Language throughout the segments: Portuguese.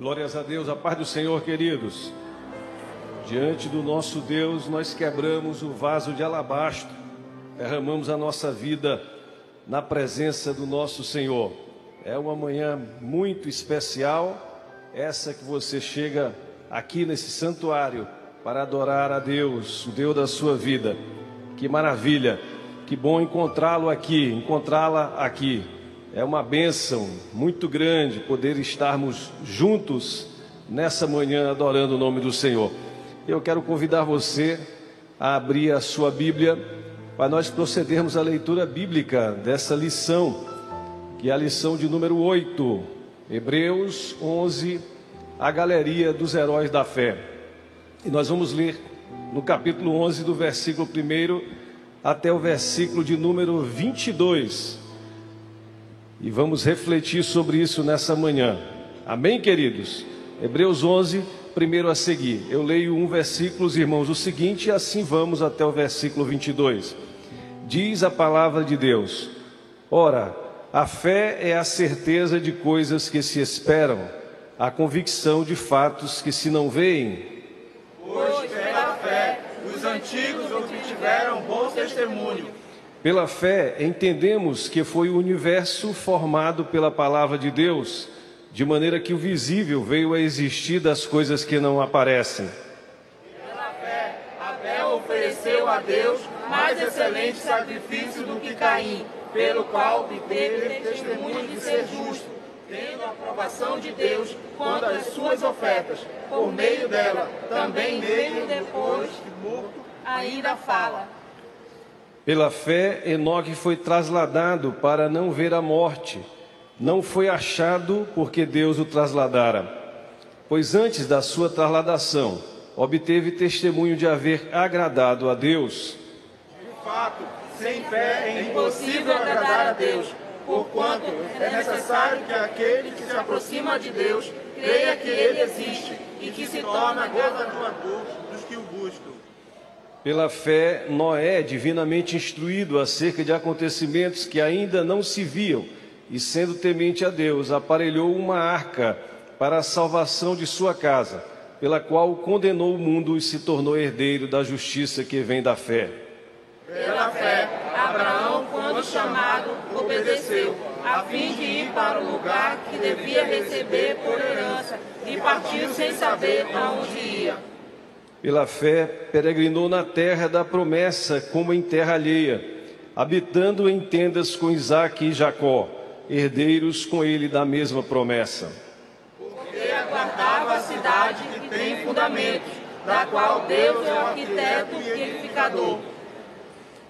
Glórias a Deus, a paz do Senhor, queridos. Diante do nosso Deus, nós quebramos o vaso de alabastro, derramamos a nossa vida na presença do nosso Senhor. É uma manhã muito especial, essa que você chega aqui nesse santuário para adorar a Deus, o Deus da sua vida. Que maravilha, que bom encontrá-lo aqui, encontrá-la aqui. É uma bênção muito grande poder estarmos juntos nessa manhã adorando o nome do Senhor. Eu quero convidar você a abrir a sua Bíblia para nós procedermos à leitura bíblica dessa lição, que é a lição de número 8, Hebreus 11, a galeria dos heróis da fé. E nós vamos ler no capítulo 11, do versículo 1 até o versículo de número 22. E vamos refletir sobre isso nessa manhã. Amém, queridos? Hebreus 11, primeiro a seguir. Eu leio um versículo, irmãos, o seguinte, e assim vamos até o versículo 22. Diz a palavra de Deus: Ora, a fé é a certeza de coisas que se esperam, a convicção de fatos que se não veem. Pois pela fé os antigos obtiveram bom testemunho. Pela fé, entendemos que foi o universo formado pela palavra de Deus, de maneira que o visível veio a existir das coisas que não aparecem. Pela fé, Abel ofereceu a Deus mais excelente sacrifício do que Caim, pelo qual obteve testemunho de ser justo, tendo a aprovação de Deus quanto às suas ofertas. Por meio dela, também nele, depois de morto, ainda fala. Pela fé, Enoque foi trasladado para não ver a morte. Não foi achado porque Deus o trasladara. Pois antes da sua trasladação, obteve testemunho de haver agradado a Deus. De fato, sem fé é impossível agradar a Deus, porquanto é necessário que aquele que se aproxima de Deus creia que ele existe e que se torna governador dos que o buscam. Pela fé, Noé, divinamente instruído acerca de acontecimentos que ainda não se viam, e sendo temente a Deus, aparelhou uma arca para a salvação de sua casa, pela qual condenou o mundo e se tornou herdeiro da justiça que vem da fé. Pela fé, Abraão, quando chamado, obedeceu, a fim de ir para o lugar que devia receber por herança, e partiu sem saber aonde ia. Pela fé, peregrinou na terra da promessa, como em terra alheia, habitando em tendas com Isaque e Jacó, herdeiros com ele da mesma promessa. Porque aguardava a cidade que tem fundamentos, da qual Deus é o arquiteto e edificador.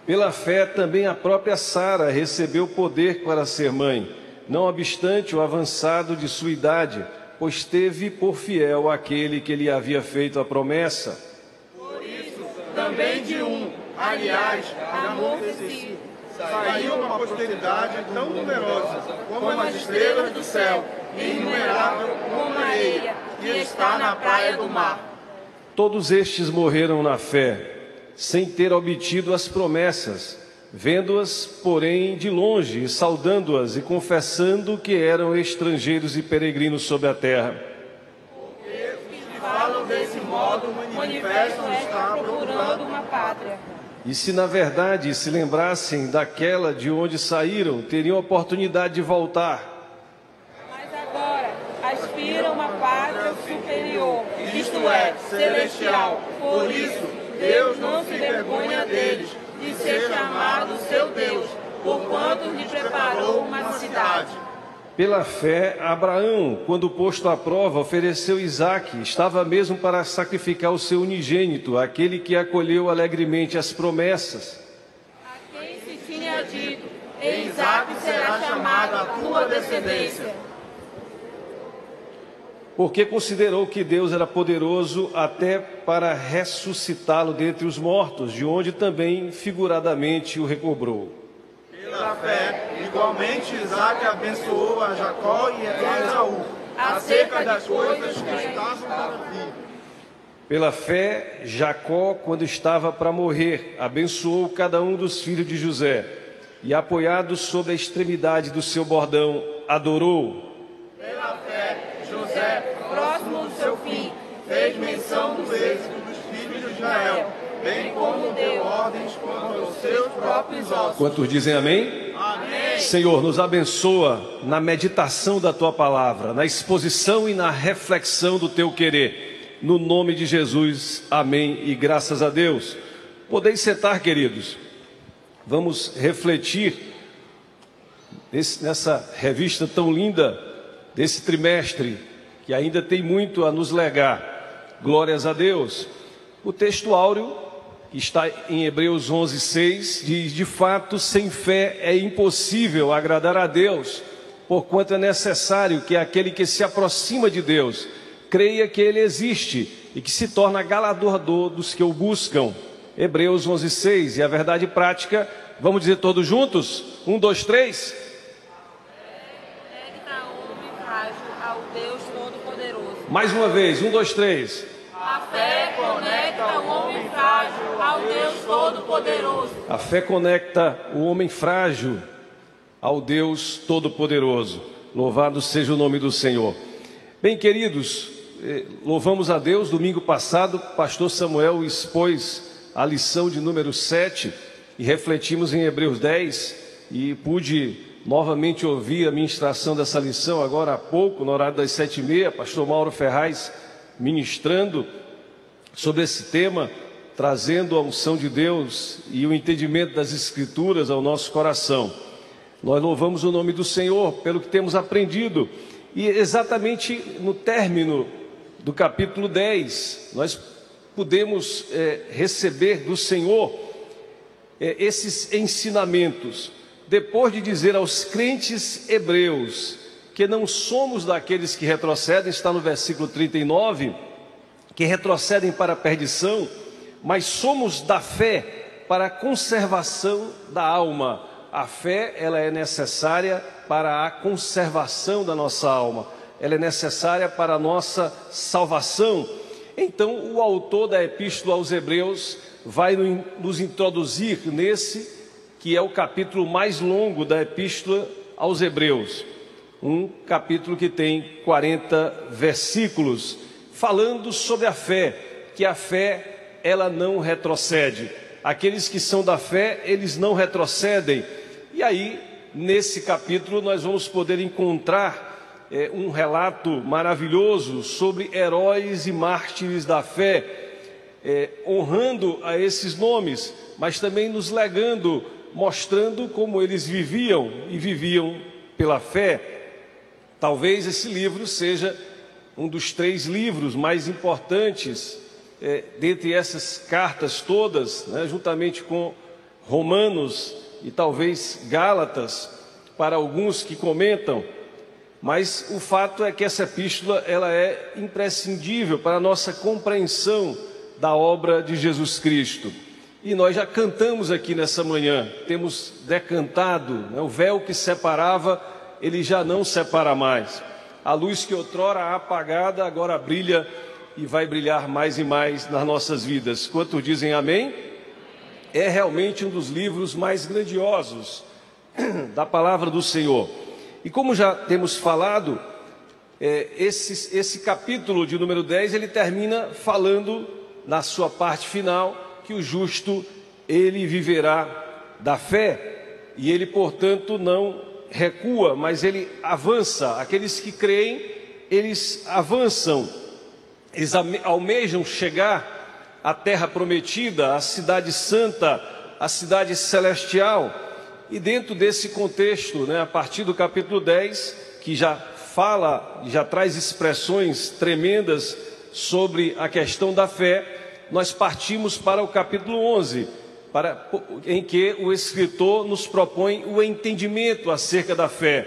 Pela fé, também a própria Sara recebeu poder para ser mãe, não obstante o avançado de sua idade pois teve por fiel aquele que lhe havia feito a promessa. Por isso, também de um, aliás, amor si, saiu uma posteridade tão numerosa como as estrelas do céu, e inumerável como a areia que está na praia do mar. Todos estes morreram na fé, sem ter obtido as promessas vendo-as, porém, de longe, saudando-as e confessando que eram estrangeiros e peregrinos sobre a terra. Porque os que falam desse modo manifestam estar procurando uma pátria. E se na verdade se lembrassem daquela de onde saíram, teriam oportunidade de voltar. Mas agora aspiram uma pátria superior, isto é, celestial. Por isso, Deus não se vergonha deles de ser chamado seu Deus, porquanto lhe preparou uma cidade. Pela fé, Abraão, quando posto à prova, ofereceu Isaque, estava mesmo para sacrificar o seu unigênito, aquele que acolheu alegremente as promessas. A quem se tinha dito, Isaque será chamado a tua descendência porque considerou que Deus era poderoso até para ressuscitá-lo dentre os mortos, de onde também figuradamente o recobrou. Pela fé, igualmente Isaac abençoou a Jacó e a Esaú, acerca das coisas que estavam para vir. Pela fé, Jacó, quando estava para morrer, abençoou cada um dos filhos de José, e apoiado sobre a extremidade do seu bordão, adorou. Pela fé, José próximo do seu fim, fez menção dos êxitos dos filhos de Israel, bem como deu ordens quanto aos seus próprios ossos. Quantos dizem amém? Amém. Senhor, nos abençoa na meditação da tua palavra, na exposição e na reflexão do teu querer. No nome de Jesus, amém e graças a Deus. Podeis sentar, queridos. Vamos refletir nessa revista tão linda desse trimestre, que ainda tem muito a nos legar. Glórias a Deus. O texto áureo, que está em Hebreus 11, 6, diz: De fato, sem fé é impossível agradar a Deus, porquanto é necessário que aquele que se aproxima de Deus creia que Ele existe e que se torna galador dos que o buscam. Hebreus 11, 6. E a verdade prática, vamos dizer todos juntos? Um, dois, três. Conecta o homem frágil ao Deus Todo-Poderoso. Mais uma vez, um, dois, três. A fé conecta o homem frágil ao Deus Todo-Poderoso. A fé conecta o homem frágil ao Deus Todo-Poderoso. Louvado seja o nome do Senhor. Bem, queridos, eh, louvamos a Deus. Domingo passado, pastor Samuel expôs a lição de número 7 e refletimos em Hebreus 10 e pude novamente ouvir a ministração dessa lição agora há pouco, no horário das sete e meia, pastor Mauro Ferraz ministrando sobre esse tema, trazendo a unção de Deus e o entendimento das Escrituras ao nosso coração. Nós louvamos o nome do Senhor pelo que temos aprendido e exatamente no término do capítulo 10, nós podemos é, receber do Senhor é, esses ensinamentos, depois de dizer aos crentes hebreus que não somos daqueles que retrocedem, está no versículo 39, que retrocedem para a perdição, mas somos da fé para a conservação da alma. A fé, ela é necessária para a conservação da nossa alma. Ela é necessária para a nossa salvação. Então, o autor da Epístola aos Hebreus vai nos introduzir nesse que é o capítulo mais longo da Epístola aos Hebreus. Um capítulo que tem 40 versículos, falando sobre a fé, que a fé ela não retrocede. Aqueles que são da fé, eles não retrocedem. E aí, nesse capítulo, nós vamos poder encontrar é, um relato maravilhoso sobre heróis e mártires da fé, é, honrando a esses nomes, mas também nos legando, mostrando como eles viviam e viviam pela fé. Talvez esse livro seja um dos três livros mais importantes é, dentre essas cartas todas, né, juntamente com Romanos e talvez Gálatas, para alguns que comentam mas o fato é que essa epístola ela é imprescindível para a nossa compreensão da obra de Jesus Cristo. E nós já cantamos aqui nessa manhã, temos decantado, né, o véu que separava, ele já não separa mais. A luz que outrora apagada agora brilha e vai brilhar mais e mais nas nossas vidas. Quantos dizem amém? É realmente um dos livros mais grandiosos da palavra do Senhor. E como já temos falado, é, esse, esse capítulo de número 10, ele termina falando na sua parte final que o justo, ele viverá da fé, e ele, portanto, não recua, mas ele avança. Aqueles que creem, eles avançam, eles almejam chegar à terra prometida, à cidade santa, à cidade celestial. E dentro desse contexto, né, a partir do capítulo 10, que já fala, já traz expressões tremendas sobre a questão da fé, nós partimos para o capítulo 11, para, em que o escritor nos propõe o entendimento acerca da fé,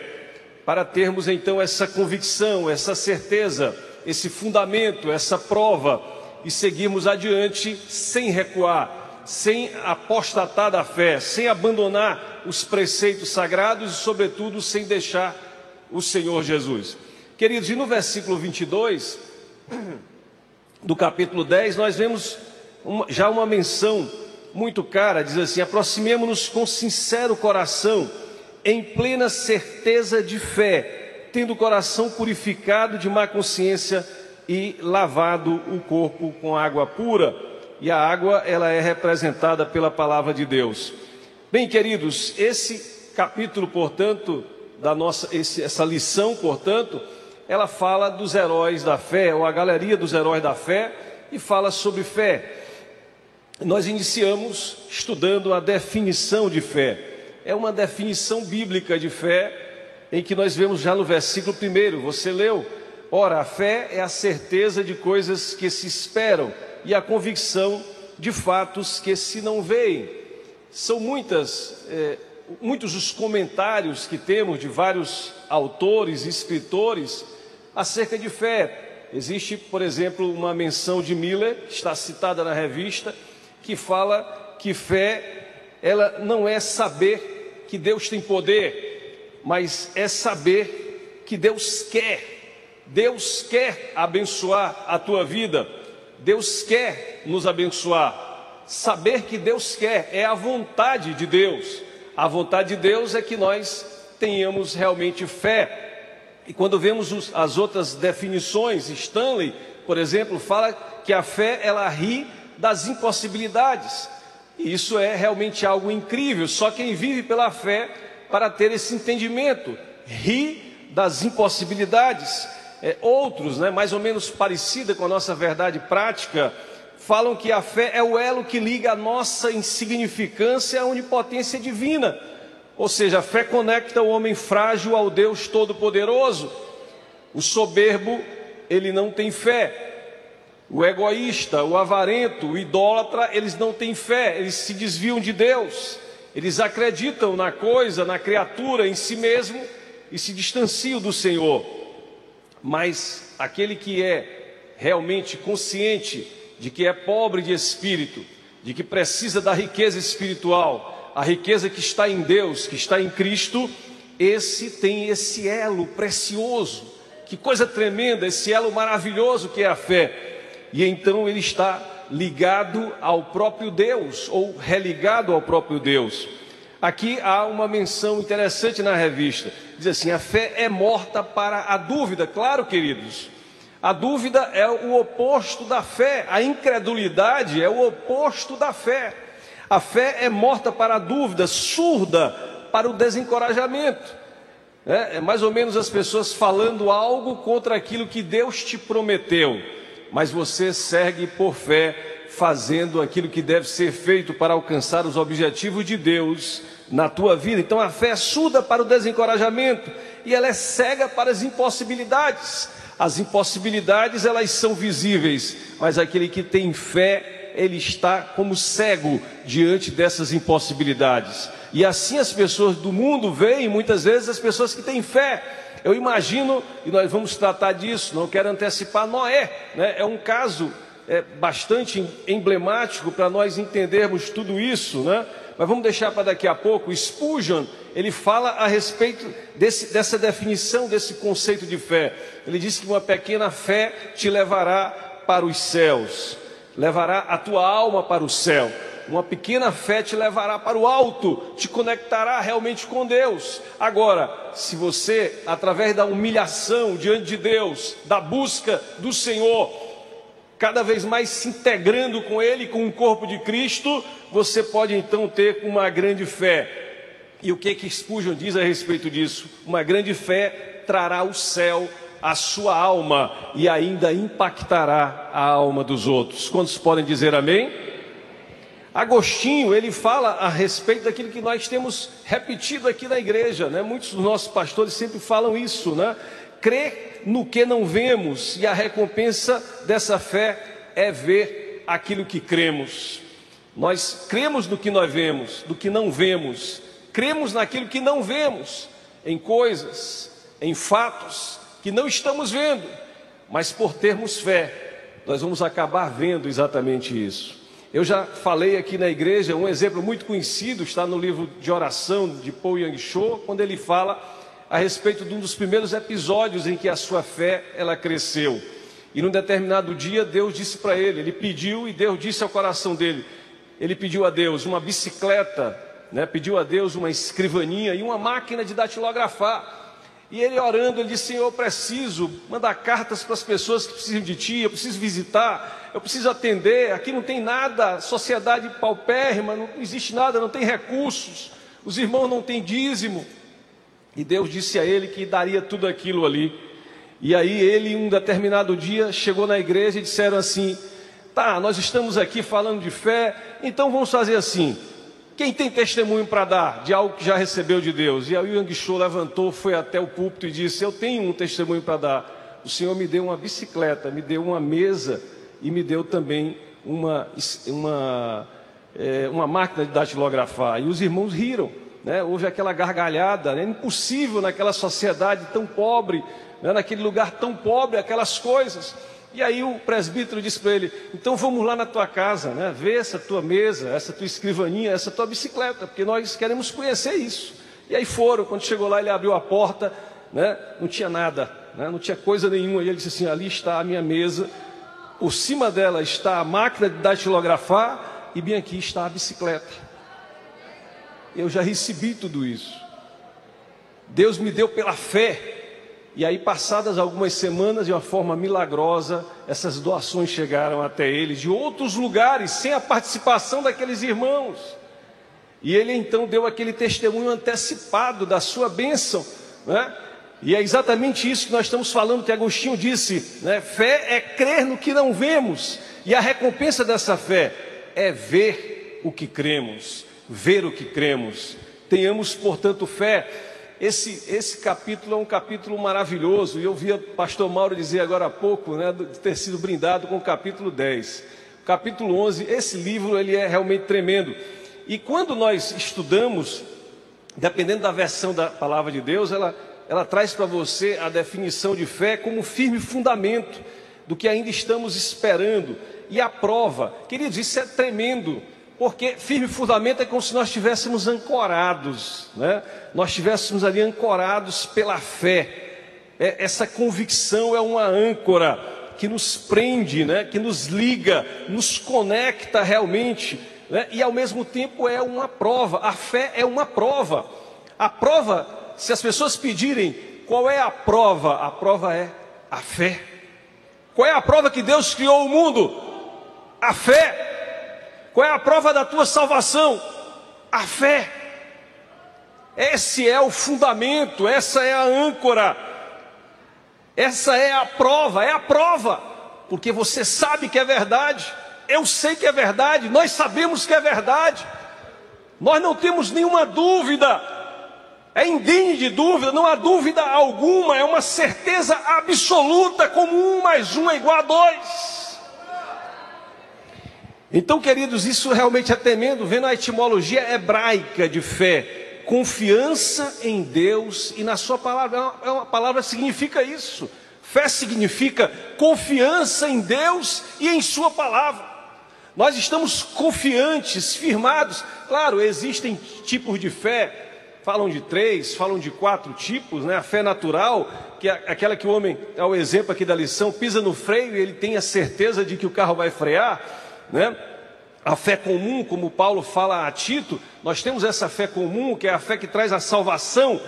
para termos então essa convicção, essa certeza, esse fundamento, essa prova e seguirmos adiante sem recuar, sem apostatar da fé, sem abandonar os preceitos sagrados e, sobretudo, sem deixar o Senhor Jesus. Queridos, e no versículo 22 do capítulo 10, nós vemos uma, já uma menção muito cara, diz assim: aproximemo-nos com sincero coração, em plena certeza de fé, tendo o coração purificado de má consciência e lavado o corpo com água pura. E a água, ela é representada pela palavra de Deus. Bem, queridos, esse capítulo, portanto, da nossa esse, essa lição, portanto, ela fala dos heróis da fé, ou a galeria dos heróis da fé, e fala sobre fé. Nós iniciamos estudando a definição de fé. É uma definição bíblica de fé, em que nós vemos já no versículo primeiro, você leu, Ora, a fé é a certeza de coisas que se esperam e a convicção de fatos que se não veem. São muitas, é, muitos os comentários que temos de vários autores e escritores acerca de fé. Existe, por exemplo, uma menção de Miller, que está citada na revista, que fala que fé, ela não é saber que Deus tem poder, mas é saber que Deus quer Deus quer abençoar a tua vida, Deus quer nos abençoar. Saber que Deus quer é a vontade de Deus. A vontade de Deus é que nós tenhamos realmente fé. E quando vemos as outras definições, Stanley, por exemplo, fala que a fé ela ri das impossibilidades. E isso é realmente algo incrível. Só quem vive pela fé para ter esse entendimento, ri das impossibilidades é, outros, né, mais ou menos parecida com a nossa verdade prática, falam que a fé é o elo que liga a nossa insignificância à onipotência divina. Ou seja, a fé conecta o homem frágil ao Deus Todo-Poderoso. O soberbo, ele não tem fé. O egoísta, o avarento, o idólatra, eles não têm fé, eles se desviam de Deus. Eles acreditam na coisa, na criatura, em si mesmo e se distanciam do Senhor mas aquele que é realmente consciente de que é pobre de espírito, de que precisa da riqueza espiritual, a riqueza que está em Deus, que está em Cristo, esse tem esse elo precioso. Que coisa tremenda, esse elo maravilhoso que é a fé. E então ele está ligado ao próprio Deus, ou religado ao próprio Deus. Aqui há uma menção interessante na revista. Diz assim: a fé é morta para a dúvida. Claro, queridos, a dúvida é o oposto da fé, a incredulidade é o oposto da fé. A fé é morta para a dúvida, surda para o desencorajamento. É, é mais ou menos as pessoas falando algo contra aquilo que Deus te prometeu, mas você segue por fé fazendo aquilo que deve ser feito para alcançar os objetivos de Deus na tua vida. Então a fé é surda para o desencorajamento e ela é cega para as impossibilidades. As impossibilidades elas são visíveis, mas aquele que tem fé, ele está como cego diante dessas impossibilidades. E assim as pessoas do mundo veem muitas vezes as pessoas que têm fé. Eu imagino, e nós vamos tratar disso, não quero antecipar Noé, né? é um caso é, bastante emblemático para nós entendermos tudo isso, né? Mas vamos deixar para daqui a pouco. Spurgeon, ele fala a respeito desse, dessa definição desse conceito de fé. Ele diz que uma pequena fé te levará para os céus, levará a tua alma para o céu. Uma pequena fé te levará para o alto, te conectará realmente com Deus. Agora, se você, através da humilhação diante de Deus, da busca do Senhor, cada vez mais se integrando com Ele, com o corpo de Cristo, você pode então ter uma grande fé. E o que que Spurgeon diz a respeito disso? Uma grande fé trará o céu à sua alma e ainda impactará a alma dos outros. Quantos podem dizer amém? Agostinho, ele fala a respeito daquilo que nós temos repetido aqui na igreja, né? Muitos dos nossos pastores sempre falam isso, né? Crer no que não vemos, e a recompensa dessa fé é ver aquilo que cremos. Nós cremos no que nós vemos, do que não vemos, cremos naquilo que não vemos, em coisas, em fatos que não estamos vendo, mas por termos fé, nós vamos acabar vendo exatamente isso. Eu já falei aqui na igreja, um exemplo muito conhecido está no livro de oração de Paul Yang Cho, quando ele fala a respeito de um dos primeiros episódios em que a sua fé ela cresceu. E num determinado dia Deus disse para ele, ele pediu e Deus disse ao coração dele, ele pediu a Deus uma bicicleta, né? pediu a Deus uma escrivaninha e uma máquina de datilografar. E ele orando, ele disse: Senhor, eu preciso mandar cartas para as pessoas que precisam de ti, eu preciso visitar, eu preciso atender. Aqui não tem nada, sociedade paupérrima, não existe nada, não tem recursos, os irmãos não têm dízimo. E Deus disse a ele que daria tudo aquilo ali. E aí ele, um determinado dia, chegou na igreja e disseram assim: Tá, nós estamos aqui falando de fé, então vamos fazer assim. Quem tem testemunho para dar de algo que já recebeu de Deus? E aí o Yang Show levantou, foi até o púlpito e disse: Eu tenho um testemunho para dar. O Senhor me deu uma bicicleta, me deu uma mesa e me deu também uma, uma, é, uma máquina de datilografar. E os irmãos riram, né? houve aquela gargalhada. É impossível naquela sociedade tão pobre, né? naquele lugar tão pobre, aquelas coisas. E aí o presbítero disse para ele: então vamos lá na tua casa, né? ver essa tua mesa, essa tua escrivaninha, essa tua bicicleta, porque nós queremos conhecer isso. E aí foram, quando chegou lá, ele abriu a porta, né? não tinha nada, né? não tinha coisa nenhuma. E ele disse assim: ali está a minha mesa, por cima dela está a máquina de datilografar, e bem aqui está a bicicleta. Eu já recebi tudo isso. Deus me deu pela fé e aí, passadas algumas semanas, de uma forma milagrosa, essas doações chegaram até ele de outros lugares, sem a participação daqueles irmãos. E ele então deu aquele testemunho antecipado da sua bênção, né? E é exatamente isso que nós estamos falando, que Agostinho disse: né? fé é crer no que não vemos, e a recompensa dessa fé é ver o que cremos, ver o que cremos. Tenhamos, portanto, fé esse, esse capítulo é um capítulo maravilhoso, e eu via o pastor Mauro dizer agora há pouco, né, de ter sido brindado com o capítulo 10. O capítulo 11, esse livro ele é realmente tremendo. E quando nós estudamos, dependendo da versão da palavra de Deus, ela, ela traz para você a definição de fé como firme fundamento do que ainda estamos esperando. E a prova, queridos, isso é tremendo porque firme fundamento é como se nós estivéssemos ancorados, né? nós estivéssemos ali ancorados pela fé. É, essa convicção é uma âncora que nos prende, né? que nos liga, nos conecta realmente, né? e ao mesmo tempo é uma prova. A fé é uma prova. A prova, se as pessoas pedirem qual é a prova, a prova é a fé. Qual é a prova que Deus criou o mundo? A fé. Qual é a prova da tua salvação? A fé. Esse é o fundamento, essa é a âncora, essa é a prova, é a prova, porque você sabe que é verdade, eu sei que é verdade, nós sabemos que é verdade, nós não temos nenhuma dúvida, é indene de dúvida, não há dúvida alguma, é uma certeza absoluta, como um mais um é igual a dois. Então, queridos, isso realmente é tremendo, vendo a etimologia hebraica de fé, confiança em Deus e na Sua palavra, é uma, é palavra significa isso. Fé significa confiança em Deus e em Sua palavra. Nós estamos confiantes, firmados. Claro, existem tipos de fé, falam de três, falam de quatro tipos, né? A fé natural, que é aquela que o homem, é o exemplo aqui da lição, pisa no freio e ele tem a certeza de que o carro vai frear né? A fé comum, como Paulo fala a Tito, nós temos essa fé comum, que é a fé que traz a salvação,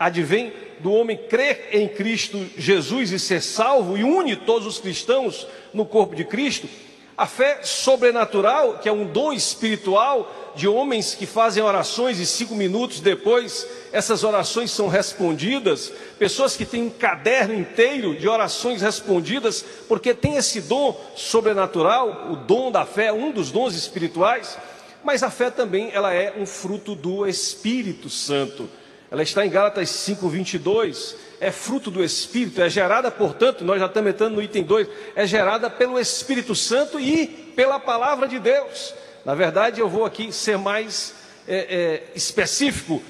advém do homem crer em Cristo Jesus e ser salvo e une todos os cristãos no corpo de Cristo. A fé sobrenatural, que é um dom espiritual de homens que fazem orações e cinco minutos depois essas orações são respondidas. Pessoas que têm um caderno inteiro de orações respondidas, porque tem esse dom sobrenatural, o dom da fé, um dos dons espirituais. Mas a fé também ela é um fruto do Espírito Santo. Ela está em Gálatas 5:22 é fruto do Espírito, é gerada, portanto, nós já estamos entrando no item 2, é gerada pelo Espírito Santo e pela palavra de Deus. Na verdade, eu vou aqui ser mais é, é, específico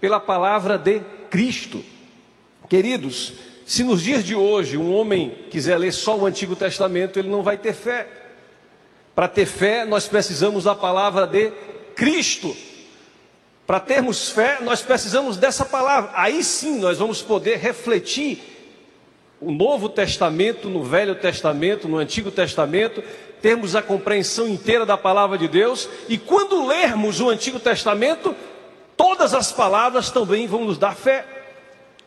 pela palavra de Cristo. Queridos, se nos dias de hoje um homem quiser ler só o Antigo Testamento, ele não vai ter fé. Para ter fé, nós precisamos da palavra de Cristo. Para termos fé, nós precisamos dessa palavra. Aí sim nós vamos poder refletir o Novo Testamento no Velho Testamento, no Antigo Testamento, termos a compreensão inteira da palavra de Deus, e quando lermos o Antigo Testamento, todas as palavras também vão nos dar fé.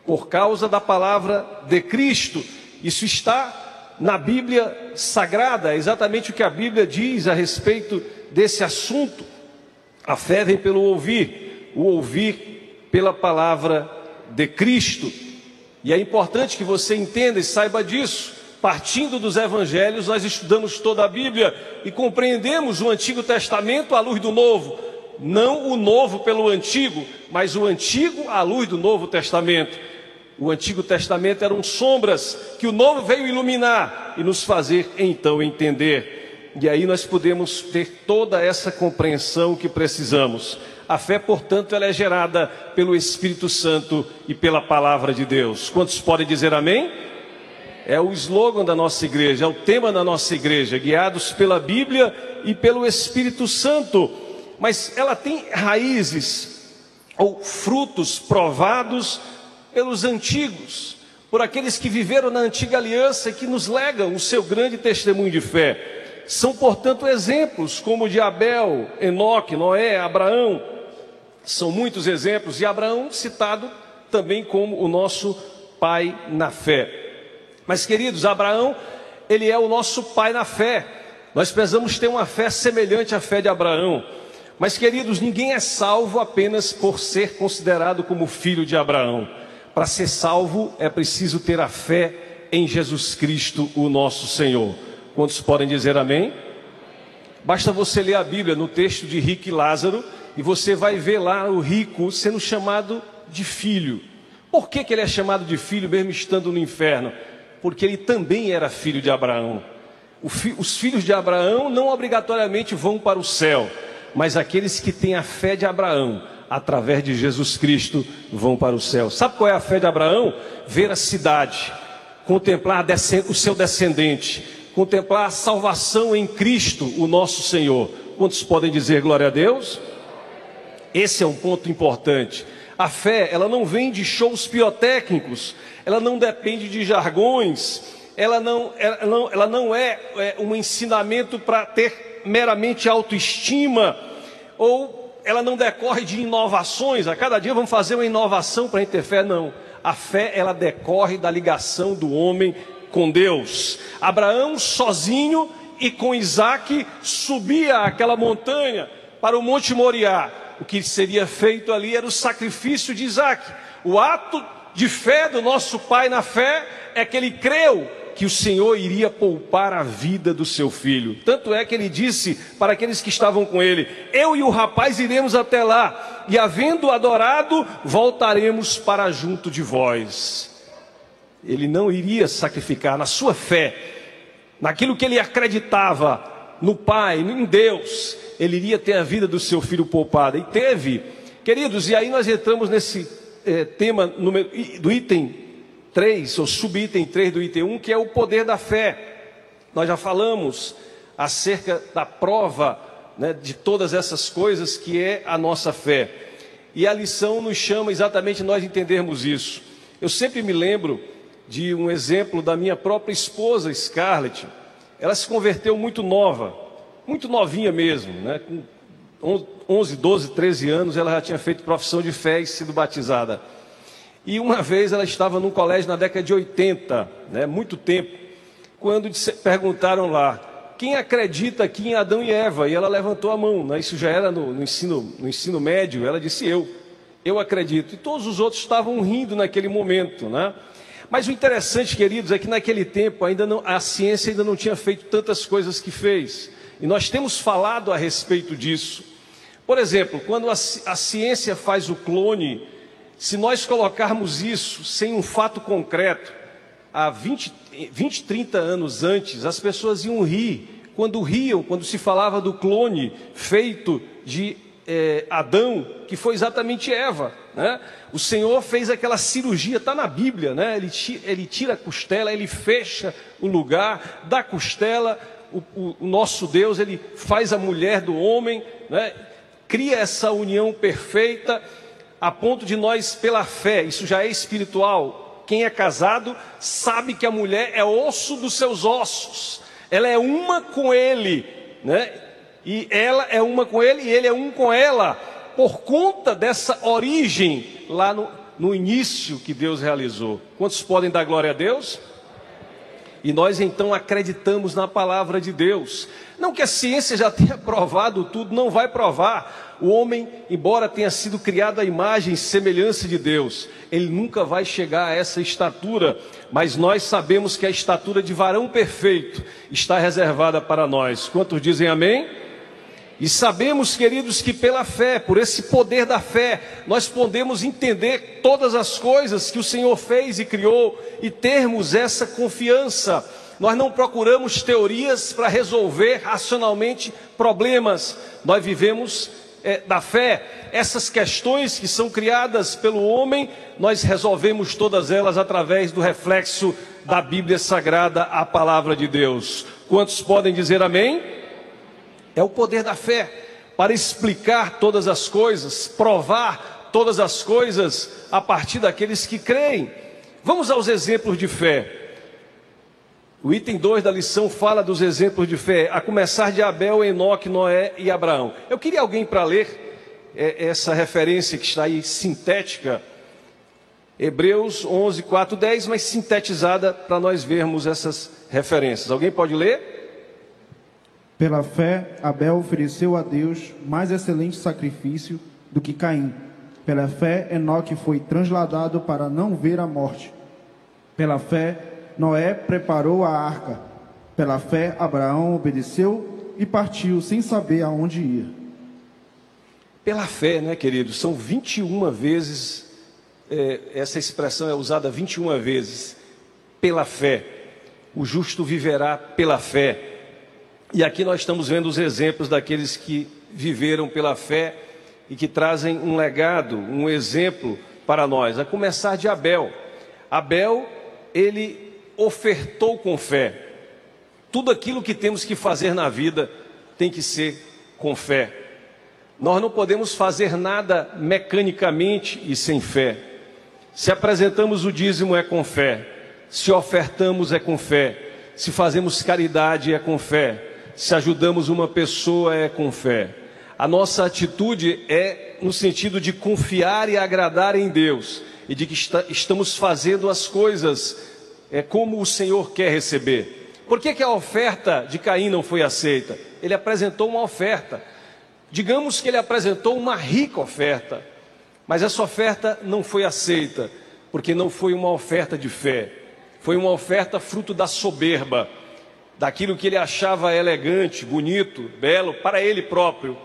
por causa da palavra de Cristo. Isso está na Bíblia Sagrada, é exatamente o que a Bíblia diz a respeito desse assunto. A fé vem pelo ouvir, o ouvir pela palavra de Cristo. E é importante que você entenda e saiba disso. Partindo dos evangelhos, nós estudamos toda a Bíblia e compreendemos o Antigo Testamento à luz do Novo. Não o novo pelo antigo, mas o antigo à luz do Novo Testamento. O Antigo Testamento eram sombras que o Novo veio iluminar e nos fazer então entender. E aí nós podemos ter toda essa compreensão que precisamos. A fé, portanto, ela é gerada pelo Espírito Santo e pela palavra de Deus. Quantos podem dizer amém? É o slogan da nossa igreja, é o tema da nossa igreja, guiados pela Bíblia e pelo Espírito Santo. Mas ela tem raízes ou frutos provados pelos antigos, por aqueles que viveram na antiga aliança e que nos legam o seu grande testemunho de fé. São, portanto, exemplos como o de Abel, Enoque, Noé, Abraão, são muitos exemplos, e Abraão citado também como o nosso pai na fé. Mas, queridos, Abraão, ele é o nosso pai na fé. Nós precisamos ter uma fé semelhante à fé de Abraão. Mas, queridos, ninguém é salvo apenas por ser considerado como filho de Abraão. Para ser salvo é preciso ter a fé em Jesus Cristo, o nosso Senhor. Quantos podem dizer amém? Basta você ler a Bíblia no texto de Rick e Lázaro e você vai ver lá o rico sendo chamado de filho. Por que, que ele é chamado de filho mesmo estando no inferno? Porque ele também era filho de Abraão. Os filhos de Abraão não obrigatoriamente vão para o céu, mas aqueles que têm a fé de Abraão, através de Jesus Cristo, vão para o céu. Sabe qual é a fé de Abraão? Ver a cidade, contemplar o seu descendente, contemplar a salvação em Cristo, o nosso Senhor. Quantos podem dizer glória a Deus? Esse é um ponto importante. A fé, ela não vem de shows pirotécnicos, ela não depende de jargões, ela não, ela não, ela não é, é um ensinamento para ter meramente autoestima, ou ela não decorre de inovações, a cada dia vamos fazer uma inovação para a gente ter fé, não. A fé, ela decorre da ligação do homem com Deus. Abraão sozinho e com Isaac subia aquela montanha para o Monte Moriá o que seria feito ali era o sacrifício de Isaac. O ato de fé do nosso pai na fé é que ele creu que o Senhor iria poupar a vida do seu filho. Tanto é que ele disse para aqueles que estavam com ele: Eu e o rapaz iremos até lá, e havendo adorado, voltaremos para junto de vós. Ele não iria sacrificar na sua fé, naquilo que ele acreditava, no Pai, em Deus, ele iria ter a vida do seu filho poupada. E teve, queridos, e aí nós entramos nesse é, tema número, do item 3, ou subitem 3 do item 1, que é o poder da fé. Nós já falamos acerca da prova né, de todas essas coisas que é a nossa fé. E a lição nos chama exatamente nós entendermos isso. Eu sempre me lembro de um exemplo da minha própria esposa, Scarlett. Ela se converteu muito nova muito novinha mesmo, né? com 11, 12, 13 anos, ela já tinha feito profissão de fé e sido batizada. E uma vez ela estava num colégio na década de 80, né? muito tempo, quando perguntaram lá, quem acredita aqui em Adão e Eva? E ela levantou a mão, né? isso já era no, no, ensino, no ensino médio, ela disse eu, eu acredito. E todos os outros estavam rindo naquele momento, né? Mas o interessante, queridos, é que naquele tempo ainda não, a ciência ainda não tinha feito tantas coisas que fez. E nós temos falado a respeito disso. Por exemplo, quando a, a ciência faz o clone, se nós colocarmos isso sem um fato concreto, há 20, 20 30 anos antes, as pessoas iam rir. Quando riam, quando se falava do clone feito de é, Adão, que foi exatamente Eva. Né? O Senhor fez aquela cirurgia, está na Bíblia, né? ele, ele tira a costela, ele fecha o lugar da costela, o, o, o nosso Deus, ele faz a mulher do homem, né? cria essa união perfeita, a ponto de nós, pela fé, isso já é espiritual. Quem é casado sabe que a mulher é osso dos seus ossos, ela é uma com ele, né? E ela é uma com ele e ele é um com ela, por conta dessa origem lá no, no início que Deus realizou. Quantos podem dar glória a Deus? E nós então acreditamos na palavra de Deus. Não que a ciência já tenha provado tudo, não vai provar. O homem, embora tenha sido criado à imagem e semelhança de Deus, ele nunca vai chegar a essa estatura, mas nós sabemos que a estatura de varão perfeito está reservada para nós. Quantos dizem amém? E sabemos, queridos, que pela fé, por esse poder da fé, nós podemos entender todas as coisas que o Senhor fez e criou e termos essa confiança. Nós não procuramos teorias para resolver racionalmente problemas, nós vivemos é, da fé. Essas questões que são criadas pelo homem, nós resolvemos todas elas através do reflexo da Bíblia Sagrada, a palavra de Deus. Quantos podem dizer amém? É o poder da fé para explicar todas as coisas, provar todas as coisas a partir daqueles que creem. Vamos aos exemplos de fé. O item 2 da lição fala dos exemplos de fé, a começar de Abel, Enoque, Noé e Abraão. Eu queria alguém para ler é, essa referência que está aí sintética, Hebreus 11, 4, 10, mas sintetizada para nós vermos essas referências. Alguém pode ler? Pela fé, Abel ofereceu a Deus mais excelente sacrifício do que Caim. Pela fé, Enoque foi transladado para não ver a morte. Pela fé, Noé preparou a arca. Pela fé, Abraão obedeceu e partiu sem saber aonde ia. Pela fé, né, queridos? São 21 vezes, é, essa expressão é usada 21 vezes. Pela fé. O justo viverá pela fé. E aqui nós estamos vendo os exemplos daqueles que viveram pela fé e que trazem um legado, um exemplo para nós, a começar de Abel. Abel, ele ofertou com fé. Tudo aquilo que temos que fazer na vida tem que ser com fé. Nós não podemos fazer nada mecanicamente e sem fé. Se apresentamos o dízimo é com fé, se ofertamos é com fé, se fazemos caridade é com fé, se ajudamos uma pessoa é com fé. A nossa atitude é no sentido de confiar e agradar em Deus e de que está, estamos fazendo as coisas é como o Senhor quer receber. Por que, que a oferta de Caim não foi aceita? Ele apresentou uma oferta. Digamos que ele apresentou uma rica oferta, mas essa oferta não foi aceita, porque não foi uma oferta de fé, foi uma oferta fruto da soberba daquilo que ele achava elegante, bonito, belo para ele próprio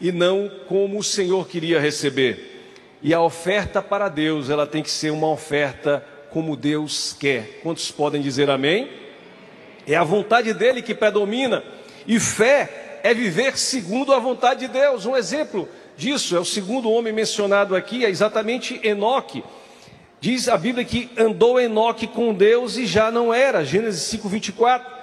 e não como o Senhor queria receber. E a oferta para Deus, ela tem que ser uma oferta como Deus quer. Quantos podem dizer amém? É a vontade dele que predomina. E fé é viver segundo a vontade de Deus. Um exemplo disso é o segundo homem mencionado aqui, é exatamente Enoque. Diz a Bíblia que andou Enoque com Deus e já não era. Gênesis 5, 24.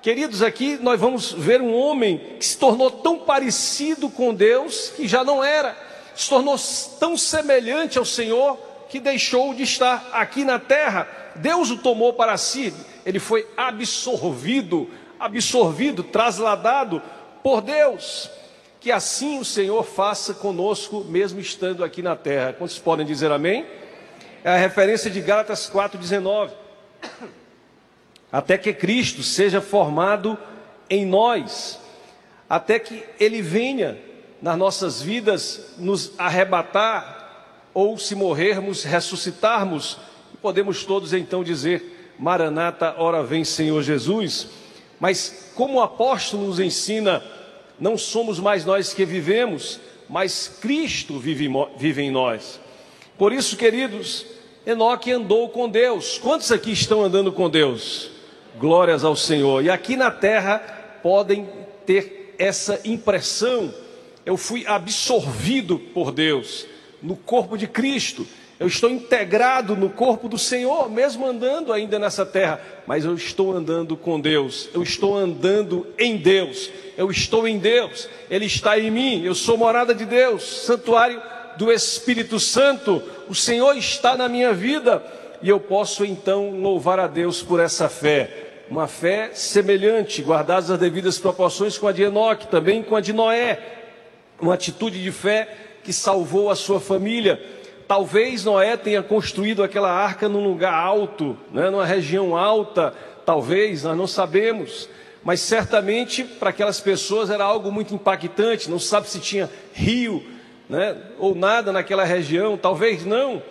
Queridos, aqui nós vamos ver um homem que se tornou tão parecido com Deus que já não era, se tornou tão semelhante ao Senhor que deixou de estar aqui na terra. Deus o tomou para si, ele foi absorvido, absorvido, trasladado por Deus. Que assim o Senhor faça conosco, mesmo estando aqui na terra. Quantos podem dizer amém? É a referência de Gálatas 4,19 até que Cristo seja formado em nós, até que Ele venha nas nossas vidas nos arrebatar, ou se morrermos, ressuscitarmos, podemos todos então dizer: Maranata, ora vem Senhor Jesus. Mas como o apóstolo nos ensina, não somos mais nós que vivemos, mas Cristo vive, vive em nós. Por isso, queridos, Enoque andou com Deus. Quantos aqui estão andando com Deus? Glórias ao Senhor. E aqui na terra podem ter essa impressão. Eu fui absorvido por Deus no corpo de Cristo. Eu estou integrado no corpo do Senhor, mesmo andando ainda nessa terra, mas eu estou andando com Deus, eu estou andando em Deus, eu estou em Deus, Ele está em mim, eu sou morada de Deus, santuário do Espírito Santo, o Senhor está na minha vida. E eu posso então louvar a Deus por essa fé uma fé semelhante, guardadas as devidas proporções com a de Enoque, também com a de Noé, uma atitude de fé que salvou a sua família. Talvez Noé tenha construído aquela arca num lugar alto, né, numa região alta, talvez, nós não sabemos. Mas certamente para aquelas pessoas era algo muito impactante, não sabe se tinha rio né, ou nada naquela região, talvez não.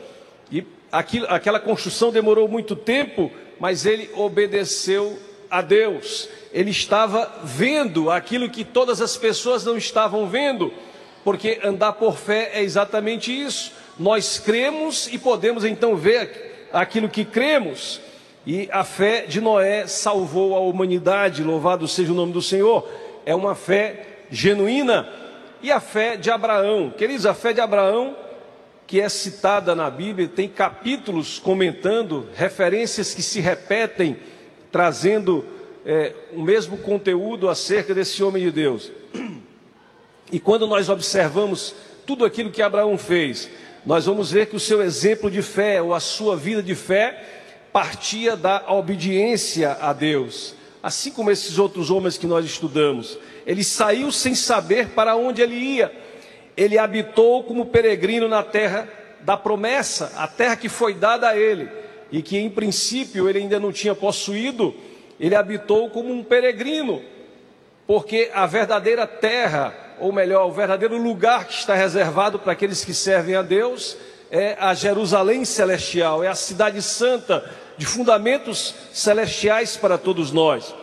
E aquilo, aquela construção demorou muito tempo, mas ele obedeceu a Deus. Ele estava vendo aquilo que todas as pessoas não estavam vendo, porque andar por fé é exatamente isso. Nós cremos e podemos então ver aquilo que cremos. E a fé de Noé salvou a humanidade, louvado seja o nome do Senhor. É uma fé genuína. E a fé de Abraão, queridos, a fé de Abraão que é citada na Bíblia, tem capítulos comentando, referências que se repetem, trazendo é, o mesmo conteúdo acerca desse homem de Deus. E quando nós observamos tudo aquilo que Abraão fez, nós vamos ver que o seu exemplo de fé, ou a sua vida de fé, partia da obediência a Deus. Assim como esses outros homens que nós estudamos. Ele saiu sem saber para onde ele ia ele habitou como peregrino na terra da promessa, a terra que foi dada a ele, e que em princípio ele ainda não tinha possuído, ele habitou como um peregrino, porque a verdadeira terra, ou melhor, o verdadeiro lugar que está reservado para aqueles que servem a Deus, é a Jerusalém celestial, é a cidade santa, de fundamentos celestiais para todos nós.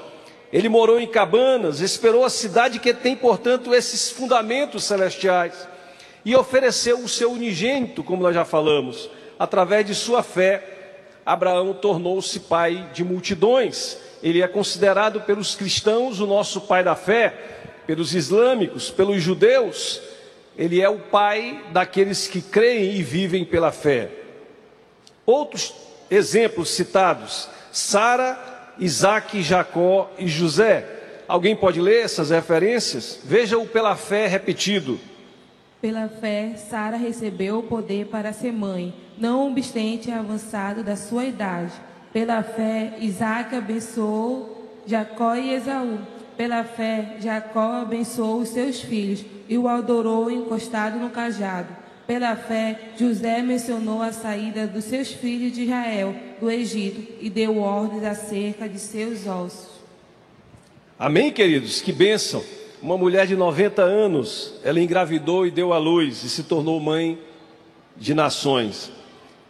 Ele morou em cabanas, esperou a cidade que tem, portanto, esses fundamentos celestiais e ofereceu o seu unigênito, como nós já falamos. Através de sua fé, Abraão tornou-se pai de multidões. Ele é considerado pelos cristãos o nosso pai da fé, pelos islâmicos, pelos judeus. Ele é o pai daqueles que creem e vivem pela fé. Outros exemplos citados: Sara Isaac, Jacó e José. Alguém pode ler essas referências? Veja-o pela fé repetido. Pela fé, Sara recebeu o poder para ser mãe, não obstante avançado da sua idade. Pela fé, Isaac abençoou Jacó e Esaú. Pela fé, Jacó abençoou os seus filhos e o adorou encostado no cajado. Pela fé, José mencionou a saída dos seus filhos de Israel do Egito e deu ordens acerca de seus ossos. Amém, queridos? Que bênção! Uma mulher de 90 anos, ela engravidou e deu à luz e se tornou mãe de nações.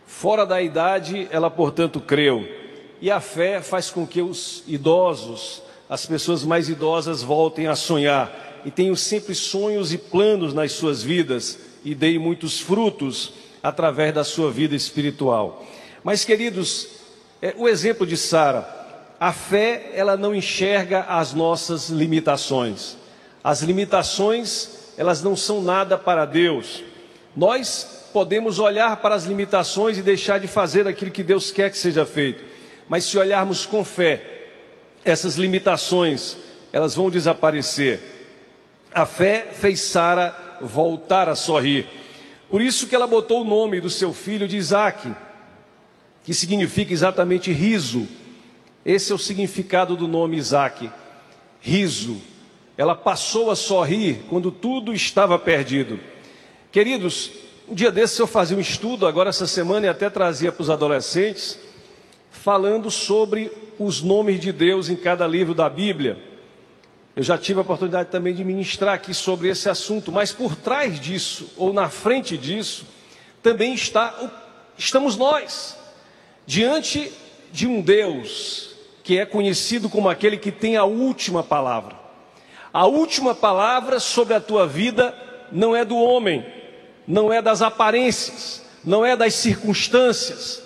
Fora da idade, ela, portanto, creu. E a fé faz com que os idosos, as pessoas mais idosas, voltem a sonhar e tenham sempre sonhos e planos nas suas vidas e dei muitos frutos através da sua vida espiritual. Mas, queridos, é, o exemplo de Sara, a fé, ela não enxerga as nossas limitações. As limitações, elas não são nada para Deus. Nós podemos olhar para as limitações e deixar de fazer aquilo que Deus quer que seja feito. Mas se olharmos com fé, essas limitações, elas vão desaparecer. A fé fez Sara voltar a sorrir. Por isso que ela botou o nome do seu filho de Isaac, que significa exatamente riso. Esse é o significado do nome Isaac, riso. Ela passou a sorrir quando tudo estava perdido. Queridos, um dia desses eu fazia um estudo, agora essa semana, e até trazia para os adolescentes, falando sobre os nomes de Deus em cada livro da Bíblia. Eu já tive a oportunidade também de ministrar aqui sobre esse assunto, mas por trás disso, ou na frente disso, também está, estamos nós, diante de um Deus que é conhecido como aquele que tem a última palavra. A última palavra sobre a tua vida não é do homem, não é das aparências, não é das circunstâncias,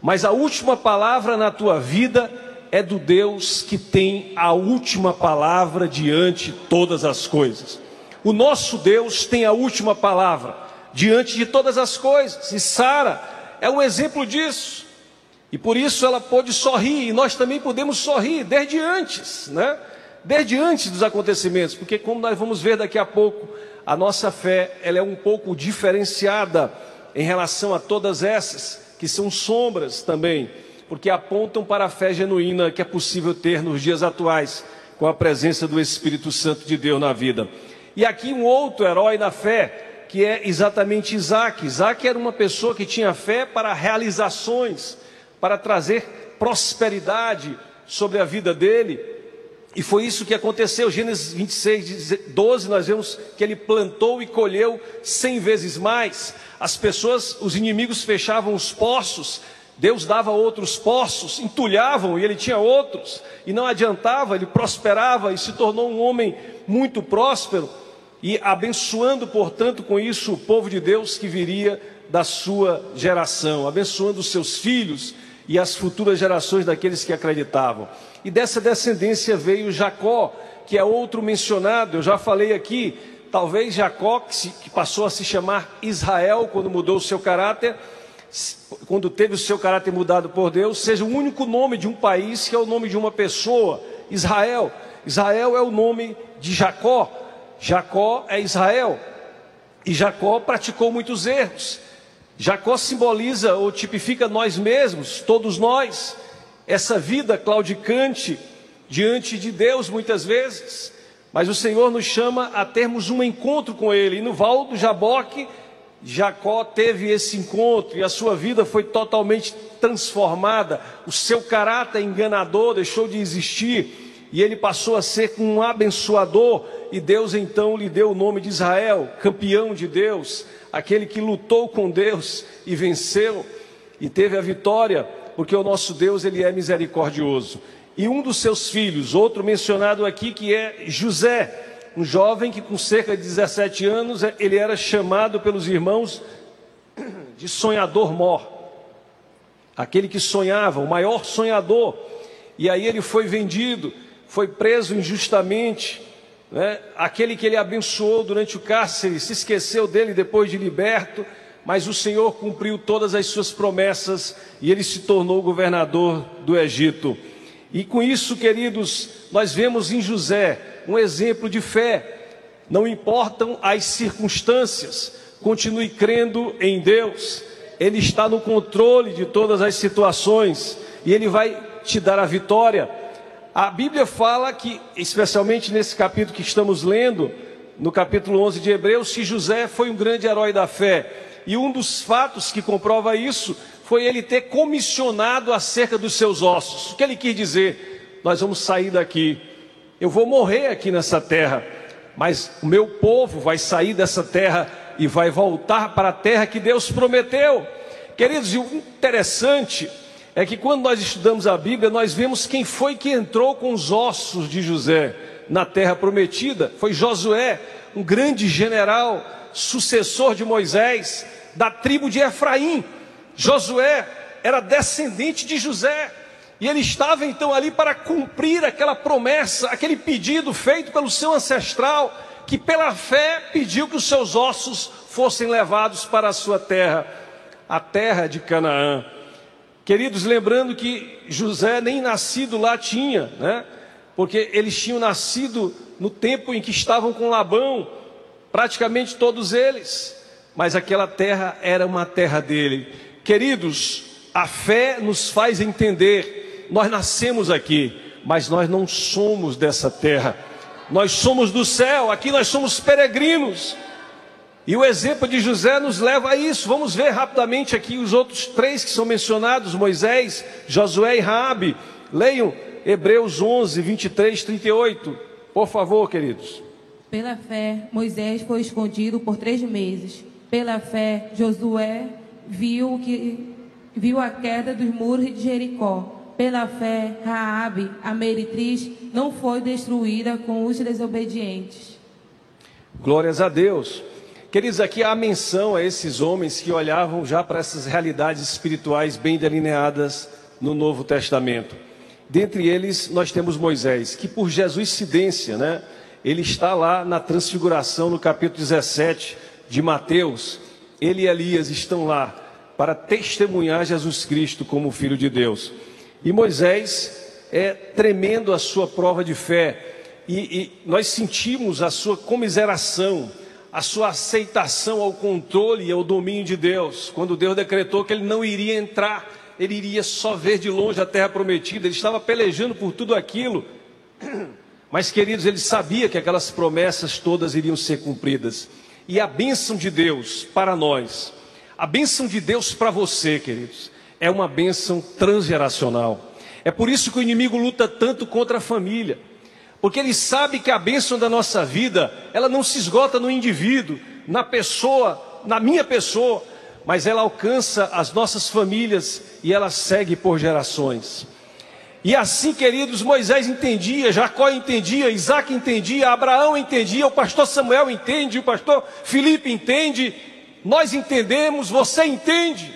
mas a última palavra na tua vida é do Deus que tem a última palavra diante de todas as coisas. O nosso Deus tem a última palavra diante de todas as coisas. E Sara é um exemplo disso. E por isso ela pôde sorrir, e nós também podemos sorrir desde antes, né? Desde antes dos acontecimentos, porque como nós vamos ver daqui a pouco, a nossa fé ela é um pouco diferenciada em relação a todas essas que são sombras também porque apontam para a fé genuína que é possível ter nos dias atuais, com a presença do Espírito Santo de Deus na vida. E aqui um outro herói na fé, que é exatamente Isaac. Isaac era uma pessoa que tinha fé para realizações, para trazer prosperidade sobre a vida dele. E foi isso que aconteceu. Gênesis 26, 12, nós vemos que ele plantou e colheu cem vezes mais. As pessoas, os inimigos fechavam os poços, Deus dava outros poços, entulhavam e ele tinha outros, e não adiantava, ele prosperava e se tornou um homem muito próspero e abençoando, portanto, com isso o povo de Deus que viria da sua geração, abençoando os seus filhos e as futuras gerações daqueles que acreditavam. E dessa descendência veio Jacó, que é outro mencionado, eu já falei aqui, talvez Jacó, que, passou a se chamar Israel quando mudou o seu caráter, quando teve o seu caráter mudado por Deus, seja o único nome de um país que é o nome de uma pessoa, Israel. Israel é o nome de Jacó, Jacó é Israel. E Jacó praticou muitos erros. Jacó simboliza ou tipifica nós mesmos, todos nós, essa vida claudicante diante de Deus muitas vezes. Mas o Senhor nos chama a termos um encontro com Ele. E no Val do Jaboque, Jacó teve esse encontro e a sua vida foi totalmente transformada. O seu caráter enganador deixou de existir e ele passou a ser um abençoador, e Deus então lhe deu o nome de Israel, campeão de Deus, aquele que lutou com Deus e venceu e teve a vitória, porque o nosso Deus ele é misericordioso. E um dos seus filhos, outro mencionado aqui que é José, um jovem que com cerca de 17 anos ele era chamado pelos irmãos de sonhador mor. Aquele que sonhava, o maior sonhador. E aí ele foi vendido foi preso injustamente, né? aquele que ele abençoou durante o cárcere se esqueceu dele depois de liberto, mas o Senhor cumpriu todas as suas promessas e ele se tornou governador do Egito. E com isso, queridos, nós vemos em José um exemplo de fé. Não importam as circunstâncias, continue crendo em Deus. Ele está no controle de todas as situações e ele vai te dar a vitória. A Bíblia fala que, especialmente nesse capítulo que estamos lendo, no capítulo 11 de Hebreus, que José foi um grande herói da fé. E um dos fatos que comprova isso foi ele ter comissionado acerca dos seus ossos. O que ele quis dizer? Nós vamos sair daqui. Eu vou morrer aqui nessa terra, mas o meu povo vai sair dessa terra e vai voltar para a terra que Deus prometeu. Queridos, e o interessante é que quando nós estudamos a Bíblia, nós vemos quem foi que entrou com os ossos de José na terra prometida. Foi Josué, um grande general, sucessor de Moisés, da tribo de Efraim. Josué era descendente de José. E ele estava então ali para cumprir aquela promessa, aquele pedido feito pelo seu ancestral, que pela fé pediu que os seus ossos fossem levados para a sua terra, a terra de Canaã. Queridos, lembrando que José nem nascido lá tinha, né? Porque eles tinham nascido no tempo em que estavam com Labão, praticamente todos eles, mas aquela terra era uma terra dele. Queridos, a fé nos faz entender, nós nascemos aqui, mas nós não somos dessa terra. Nós somos do céu, aqui nós somos peregrinos. E o exemplo de José nos leva a isso. Vamos ver rapidamente aqui os outros três que são mencionados: Moisés, Josué e Raabe. Leiam Hebreus 11, 23, 38. Por favor, queridos. Pela fé, Moisés foi escondido por três meses. Pela fé, Josué viu que viu a queda dos muros de Jericó. Pela fé, Raabe, a meretriz, não foi destruída com os desobedientes. Glórias a Deus. Queridos, aqui há menção a esses homens que olhavam já para essas realidades espirituais bem delineadas no Novo Testamento. Dentre eles, nós temos Moisés, que por Jesuicidência, né, ele está lá na transfiguração, no capítulo 17 de Mateus. Ele e Elias estão lá para testemunhar Jesus Cristo como Filho de Deus. E Moisés é tremendo a sua prova de fé, e, e nós sentimos a sua comiseração a sua aceitação ao controle e ao domínio de Deus. Quando Deus decretou que ele não iria entrar, ele iria só ver de longe a terra prometida, ele estava pelejando por tudo aquilo. Mas, queridos, ele sabia que aquelas promessas todas iriam ser cumpridas. e a bênção de Deus para nós, a bênção de Deus para você, queridos, é uma bênção transgeracional. É por isso que o inimigo luta tanto contra a família, porque ele sabe que a bênção da nossa vida, ela não se esgota no indivíduo, na pessoa, na minha pessoa, mas ela alcança as nossas famílias e ela segue por gerações. E assim, queridos, Moisés entendia, Jacó entendia, Isaac entendia, Abraão entendia, o pastor Samuel entende, o pastor Felipe entende, nós entendemos, você entende.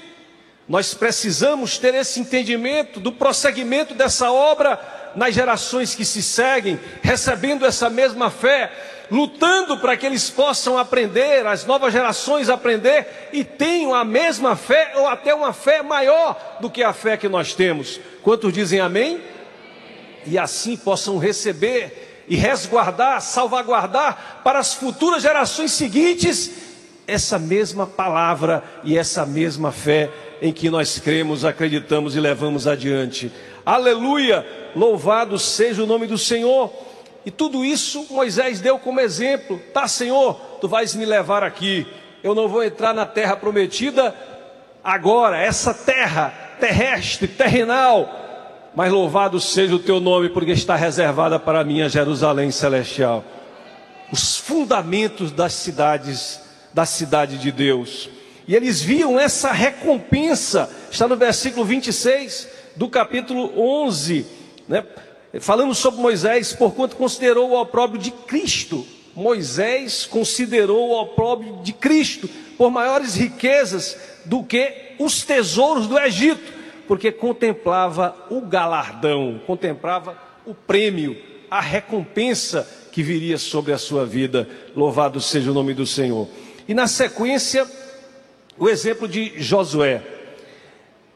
Nós precisamos ter esse entendimento do prosseguimento dessa obra nas gerações que se seguem, recebendo essa mesma fé, lutando para que eles possam aprender, as novas gerações aprender e tenham a mesma fé ou até uma fé maior do que a fé que nós temos. Quantos dizem amém? E assim possam receber e resguardar, salvaguardar para as futuras gerações seguintes essa mesma palavra e essa mesma fé em que nós cremos, acreditamos e levamos adiante. Aleluia! Louvado seja o nome do Senhor. E tudo isso Moisés deu como exemplo. Tá, Senhor, tu vais me levar aqui. Eu não vou entrar na terra prometida agora, essa terra terrestre, terrenal. Mas louvado seja o teu nome, porque está reservada para mim a Jerusalém celestial. Os fundamentos das cidades, da cidade de Deus. E eles viam essa recompensa, está no versículo 26 do capítulo 11, né? falando sobre Moisés, porquanto considerou o opróbrio de Cristo. Moisés considerou o opróbrio de Cristo por maiores riquezas do que os tesouros do Egito, porque contemplava o galardão, contemplava o prêmio, a recompensa que viria sobre a sua vida. Louvado seja o nome do Senhor. E na sequência, o exemplo de Josué.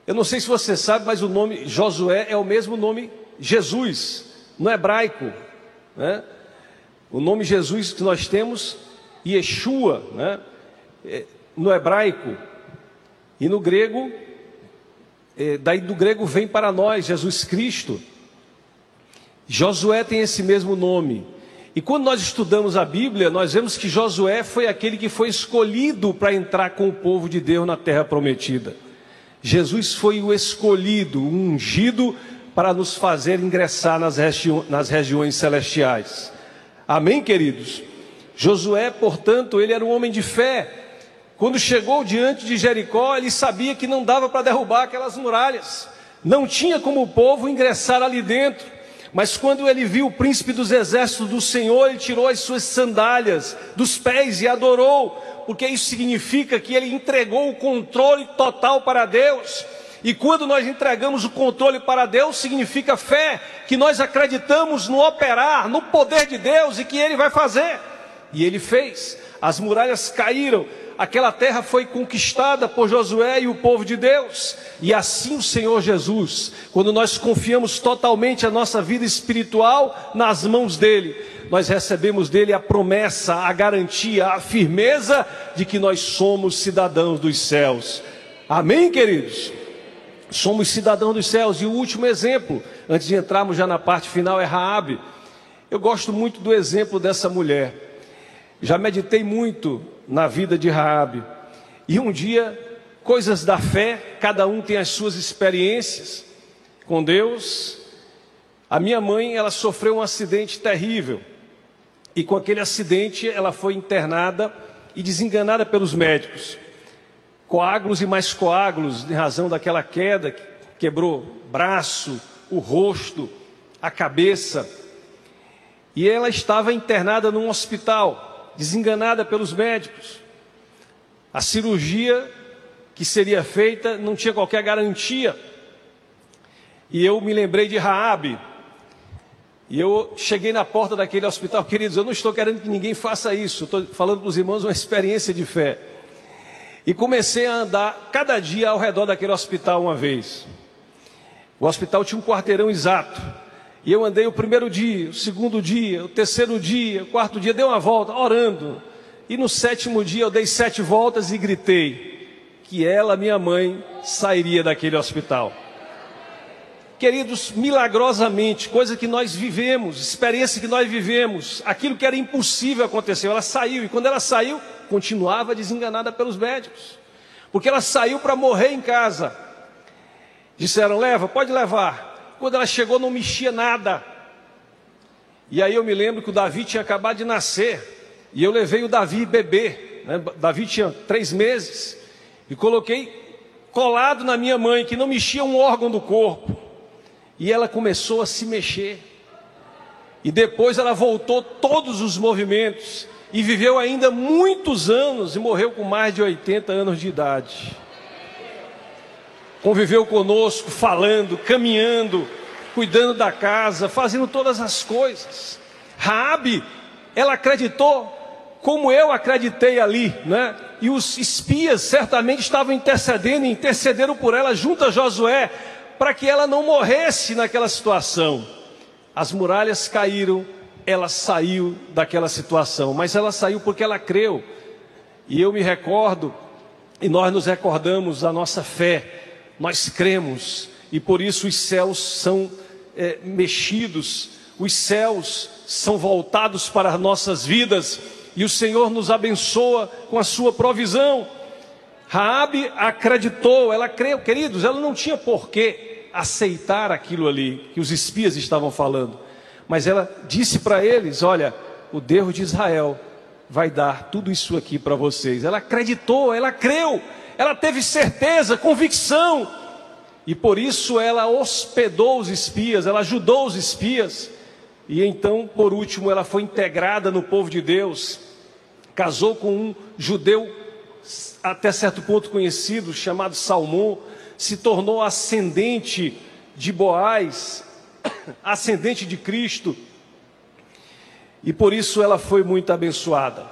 Eu não sei se você sabe, mas o nome Josué é o mesmo nome Jesus, no hebraico. Né? O nome Jesus que nós temos, Yeshua, né? É, no hebraico. E no grego, é, daí do grego vem para nós Jesus Cristo. Josué tem esse mesmo nome. E quando nós estudamos a Bíblia, nós vemos que Josué foi aquele que foi escolhido para entrar com o povo de Deus na terra prometida. Jesus foi o escolhido, o ungido para nos fazer ingressar nas, regi nas regiões celestiais. Amém, queridos? Josué, portanto, ele era um homem de fé. Quando chegou diante de Jericó, ele sabia que não dava para derrubar aquelas muralhas. Não tinha como o povo ingressar ali dentro. Mas quando ele viu o príncipe dos exércitos do Senhor, ele tirou as suas sandálias dos pés e adorou, porque isso significa que ele entregou o controle total para Deus. E quando nós entregamos o controle para Deus, significa fé, que nós acreditamos no operar, no poder de Deus e que Ele vai fazer. E Ele fez. As muralhas caíram, aquela terra foi conquistada por Josué e o povo de Deus. E assim o Senhor Jesus, quando nós confiamos totalmente a nossa vida espiritual nas mãos dele, nós recebemos dele a promessa, a garantia, a firmeza de que nós somos cidadãos dos céus. Amém, queridos? Somos cidadãos dos céus. E o último exemplo, antes de entrarmos já na parte final, é Raabe. Eu gosto muito do exemplo dessa mulher. Já meditei muito na vida de Raabe. E um dia, coisas da fé, cada um tem as suas experiências com Deus. A minha mãe, ela sofreu um acidente terrível. E com aquele acidente, ela foi internada e desenganada pelos médicos. Coágulos e mais coágulos, em razão daquela queda, quebrou braço, o rosto, a cabeça. E ela estava internada num hospital desenganada pelos médicos. A cirurgia que seria feita não tinha qualquer garantia. E eu me lembrei de Raabe. E eu cheguei na porta daquele hospital, queridos, eu não estou querendo que ninguém faça isso, estou falando para os irmãos uma experiência de fé. E comecei a andar cada dia ao redor daquele hospital uma vez. O hospital tinha um quarteirão exato. E eu andei o primeiro dia, o segundo dia, o terceiro dia, o quarto dia, dei uma volta, orando. E no sétimo dia eu dei sete voltas e gritei que ela, minha mãe, sairia daquele hospital. Queridos, milagrosamente, coisa que nós vivemos, experiência que nós vivemos, aquilo que era impossível aconteceu, ela saiu, e quando ela saiu, continuava desenganada pelos médicos, porque ela saiu para morrer em casa. Disseram: leva, pode levar. Quando ela chegou, não mexia nada. E aí eu me lembro que o Davi tinha acabado de nascer, e eu levei o Davi bebê. Né? Davi tinha três meses, e coloquei colado na minha mãe, que não mexia um órgão do corpo. E ela começou a se mexer. E depois ela voltou todos os movimentos e viveu ainda muitos anos e morreu com mais de 80 anos de idade. Conviveu conosco, falando, caminhando, cuidando da casa, fazendo todas as coisas. Raabe, ela acreditou como eu acreditei ali, né? E os espias certamente estavam intercedendo, intercederam por ela junto a Josué, para que ela não morresse naquela situação. As muralhas caíram, ela saiu daquela situação, mas ela saiu porque ela creu. E eu me recordo, e nós nos recordamos da nossa fé, nós cremos, e por isso os céus são é, mexidos, os céus são voltados para as nossas vidas, e o Senhor nos abençoa com a sua provisão. Raabe acreditou, ela creu, queridos, ela não tinha porquê aceitar aquilo ali que os espias estavam falando. Mas ela disse para eles: Olha, o Deus de Israel vai dar tudo isso aqui para vocês. Ela acreditou, ela creu, ela teve certeza, convicção. E por isso ela hospedou os espias, ela ajudou os espias. E então, por último, ela foi integrada no povo de Deus. Casou com um judeu até certo ponto conhecido, chamado Salmão se tornou ascendente de Boaz, ascendente de Cristo, e por isso ela foi muito abençoada.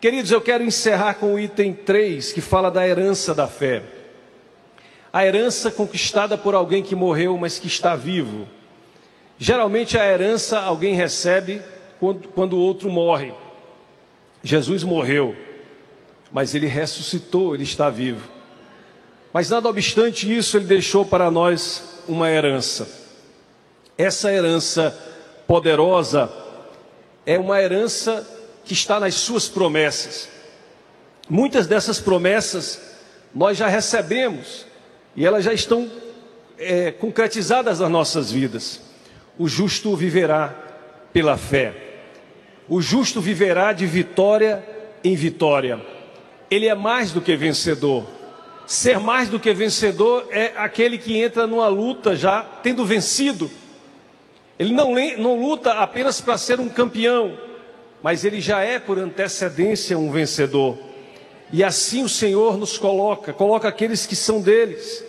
Queridos, eu quero encerrar com o item 3, que fala da herança da fé. A herança conquistada por alguém que morreu, mas que está vivo. Geralmente a herança alguém recebe quando, quando o outro morre. Jesus morreu, mas ele ressuscitou, ele está vivo. Mas nada obstante isso, ele deixou para nós uma herança. Essa herança poderosa é uma herança que está nas suas promessas. Muitas dessas promessas nós já recebemos e elas já estão é, concretizadas nas nossas vidas. O justo viverá pela fé. O justo viverá de vitória em vitória. Ele é mais do que vencedor. Ser mais do que vencedor é aquele que entra numa luta já tendo vencido. Ele não, não luta apenas para ser um campeão, mas ele já é por antecedência um vencedor. E assim o Senhor nos coloca, coloca aqueles que são deles,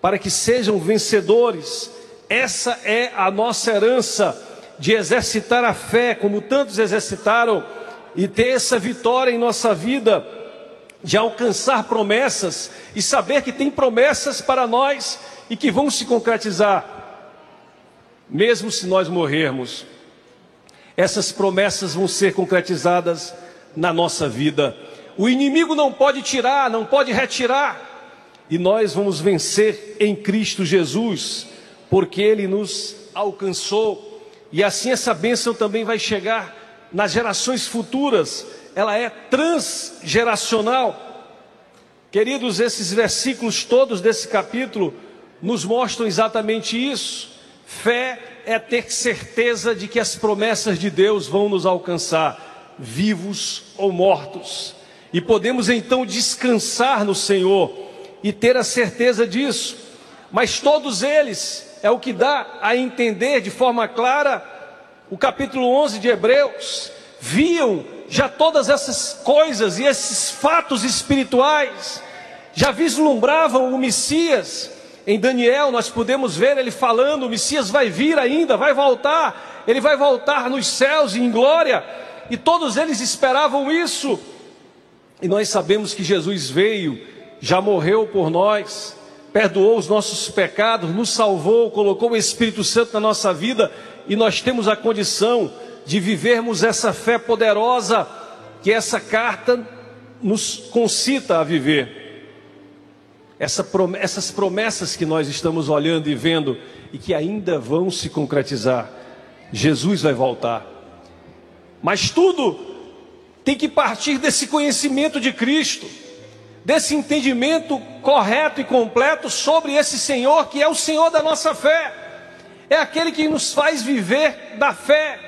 para que sejam vencedores. Essa é a nossa herança de exercitar a fé, como tantos exercitaram, e ter essa vitória em nossa vida de alcançar promessas e saber que tem promessas para nós e que vão se concretizar, mesmo se nós morrermos. Essas promessas vão ser concretizadas na nossa vida. O inimigo não pode tirar, não pode retirar, e nós vamos vencer em Cristo Jesus, porque Ele nos alcançou, e assim essa bênção também vai chegar nas gerações futuras ela é transgeracional. Queridos, esses versículos todos desse capítulo nos mostram exatamente isso. Fé é ter certeza de que as promessas de Deus vão nos alcançar, vivos ou mortos. E podemos então descansar no Senhor e ter a certeza disso. Mas todos eles, é o que dá a entender de forma clara o capítulo 11 de Hebreus, viam já todas essas coisas e esses fatos espirituais já vislumbravam o Messias. Em Daniel nós podemos ver ele falando: o Messias vai vir ainda, vai voltar, ele vai voltar nos céus e em glória, e todos eles esperavam isso. E nós sabemos que Jesus veio, já morreu por nós, perdoou os nossos pecados, nos salvou, colocou o Espírito Santo na nossa vida e nós temos a condição de vivermos essa fé poderosa que essa carta nos concita a viver. Essa, essas promessas que nós estamos olhando e vendo e que ainda vão se concretizar. Jesus vai voltar. Mas tudo tem que partir desse conhecimento de Cristo, desse entendimento correto e completo sobre esse Senhor que é o Senhor da nossa fé. É aquele que nos faz viver da fé,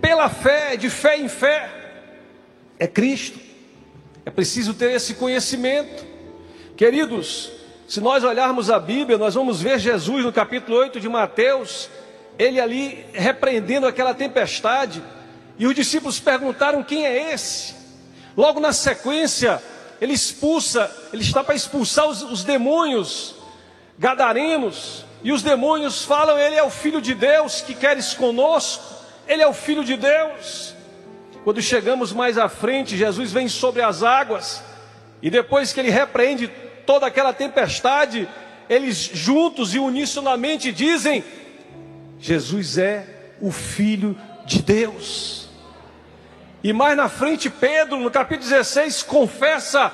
pela fé, de fé em fé. É Cristo. É preciso ter esse conhecimento. Queridos, se nós olharmos a Bíblia, nós vamos ver Jesus no capítulo 8 de Mateus, ele ali repreendendo aquela tempestade, e os discípulos perguntaram: quem é esse? Logo na sequência, ele expulsa, ele está para expulsar os, os demônios gadarenos, e os demônios falam: Ele é o Filho de Deus que queres conosco, Ele é o Filho de Deus. Quando chegamos mais à frente, Jesus vem sobre as águas, e depois que ele repreende toda aquela tempestade, eles juntos e unisonamente dizem: Jesus é o Filho de Deus. E mais na frente, Pedro, no capítulo 16, confessa: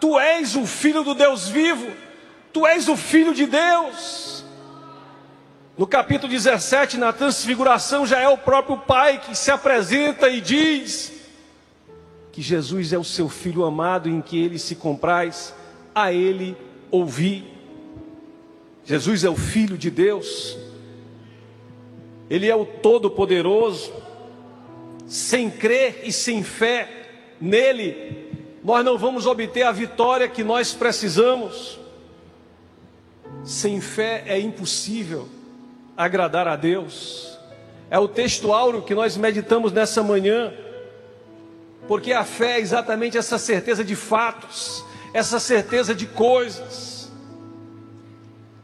Tu és o Filho do Deus vivo, Tu és o Filho de Deus. No capítulo 17, na transfiguração, já é o próprio Pai que se apresenta e diz que Jesus é o seu Filho amado em que ele se compraz, a ele ouvir. Jesus é o Filho de Deus, ele é o Todo-Poderoso, sem crer e sem fé nele, nós não vamos obter a vitória que nós precisamos. Sem fé é impossível agradar a Deus. É o texto áureo que nós meditamos nessa manhã, porque a fé é exatamente essa certeza de fatos, essa certeza de coisas.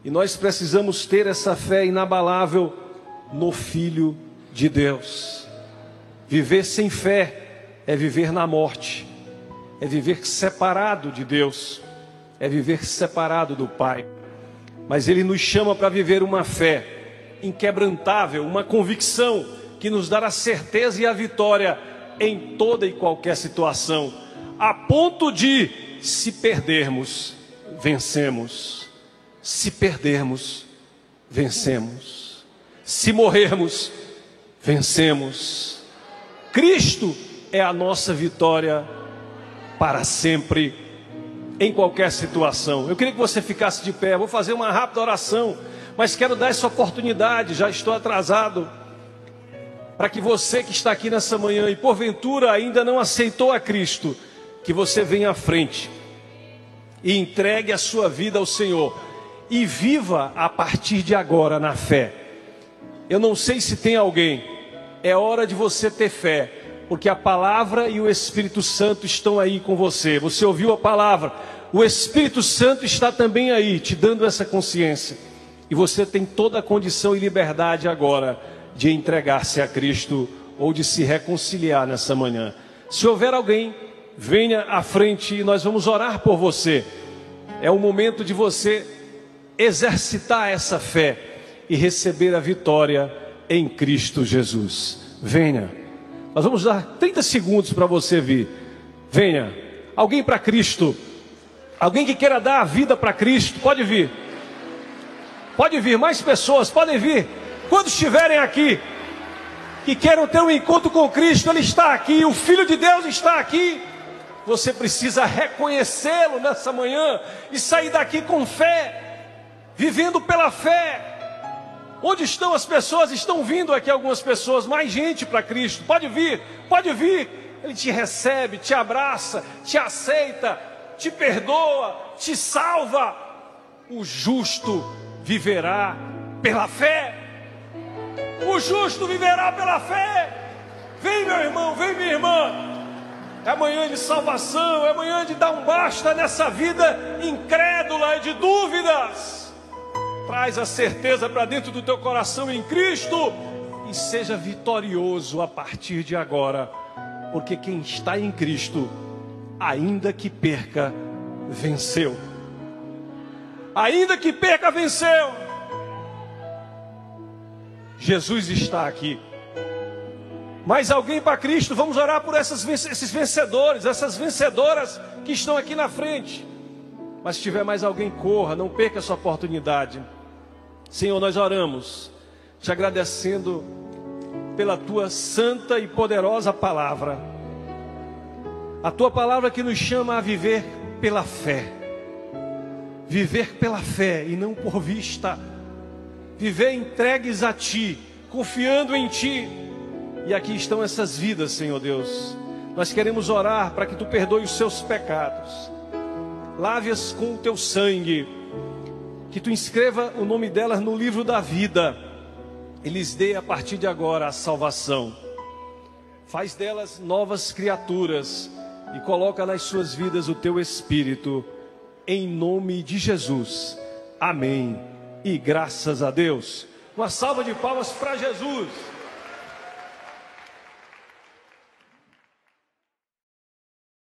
E nós precisamos ter essa fé inabalável no Filho de Deus. Viver sem fé é viver na morte, é viver separado de Deus, é viver separado do Pai. Mas Ele nos chama para viver uma fé inquebrantável, uma convicção que nos dará certeza e a vitória em toda e qualquer situação, a ponto de, se perdermos, vencemos. Se perdermos, vencemos. Se morrermos, vencemos. Cristo é a nossa vitória para sempre, em qualquer situação. Eu queria que você ficasse de pé, vou fazer uma rápida oração, mas quero dar essa oportunidade, já estou atrasado, para que você que está aqui nessa manhã e porventura ainda não aceitou a Cristo, que você venha à frente e entregue a sua vida ao Senhor e viva a partir de agora na fé. Eu não sei se tem alguém é hora de você ter fé, porque a palavra e o Espírito Santo estão aí com você. Você ouviu a palavra, o Espírito Santo está também aí, te dando essa consciência. E você tem toda a condição e liberdade agora de entregar-se a Cristo ou de se reconciliar nessa manhã. Se houver alguém, venha à frente e nós vamos orar por você. É o momento de você exercitar essa fé e receber a vitória em Cristo Jesus. Venha. Nós vamos dar 30 segundos para você vir. Venha. Alguém para Cristo. Alguém que queira dar a vida para Cristo, pode vir. Pode vir, mais pessoas podem vir. Quando estiverem aqui, que queiram ter um encontro com Cristo, Ele está aqui, o Filho de Deus está aqui. Você precisa reconhecê-lo nessa manhã e sair daqui com fé, vivendo pela fé, Onde estão as pessoas? Estão vindo aqui algumas pessoas, mais gente para Cristo. Pode vir, pode vir. Ele te recebe, te abraça, te aceita, te perdoa, te salva. O justo viverá pela fé. O justo viverá pela fé. Vem, meu irmão, vem, minha irmã. É manhã de salvação, é manhã de dar um basta nessa vida incrédula e de dúvidas. Traz a certeza para dentro do teu coração em Cristo e seja vitorioso a partir de agora, porque quem está em Cristo, ainda que perca, venceu. Ainda que perca, venceu. Jesus está aqui. Mais alguém para Cristo, vamos orar por essas, esses vencedores, essas vencedoras que estão aqui na frente. Mas se tiver mais alguém, corra, não perca essa oportunidade. Senhor, nós oramos, te agradecendo pela tua santa e poderosa palavra. A tua palavra que nos chama a viver pela fé. Viver pela fé e não por vista. Viver entregues a ti, confiando em ti. E aqui estão essas vidas, Senhor Deus. Nós queremos orar para que tu perdoe os seus pecados. Lave-as com o teu sangue. Que tu inscreva o nome delas no livro da vida. E lhes dê a partir de agora a salvação. Faz delas novas criaturas e coloca nas suas vidas o teu espírito, em nome de Jesus. Amém. E graças a Deus. Uma salva de palmas para Jesus.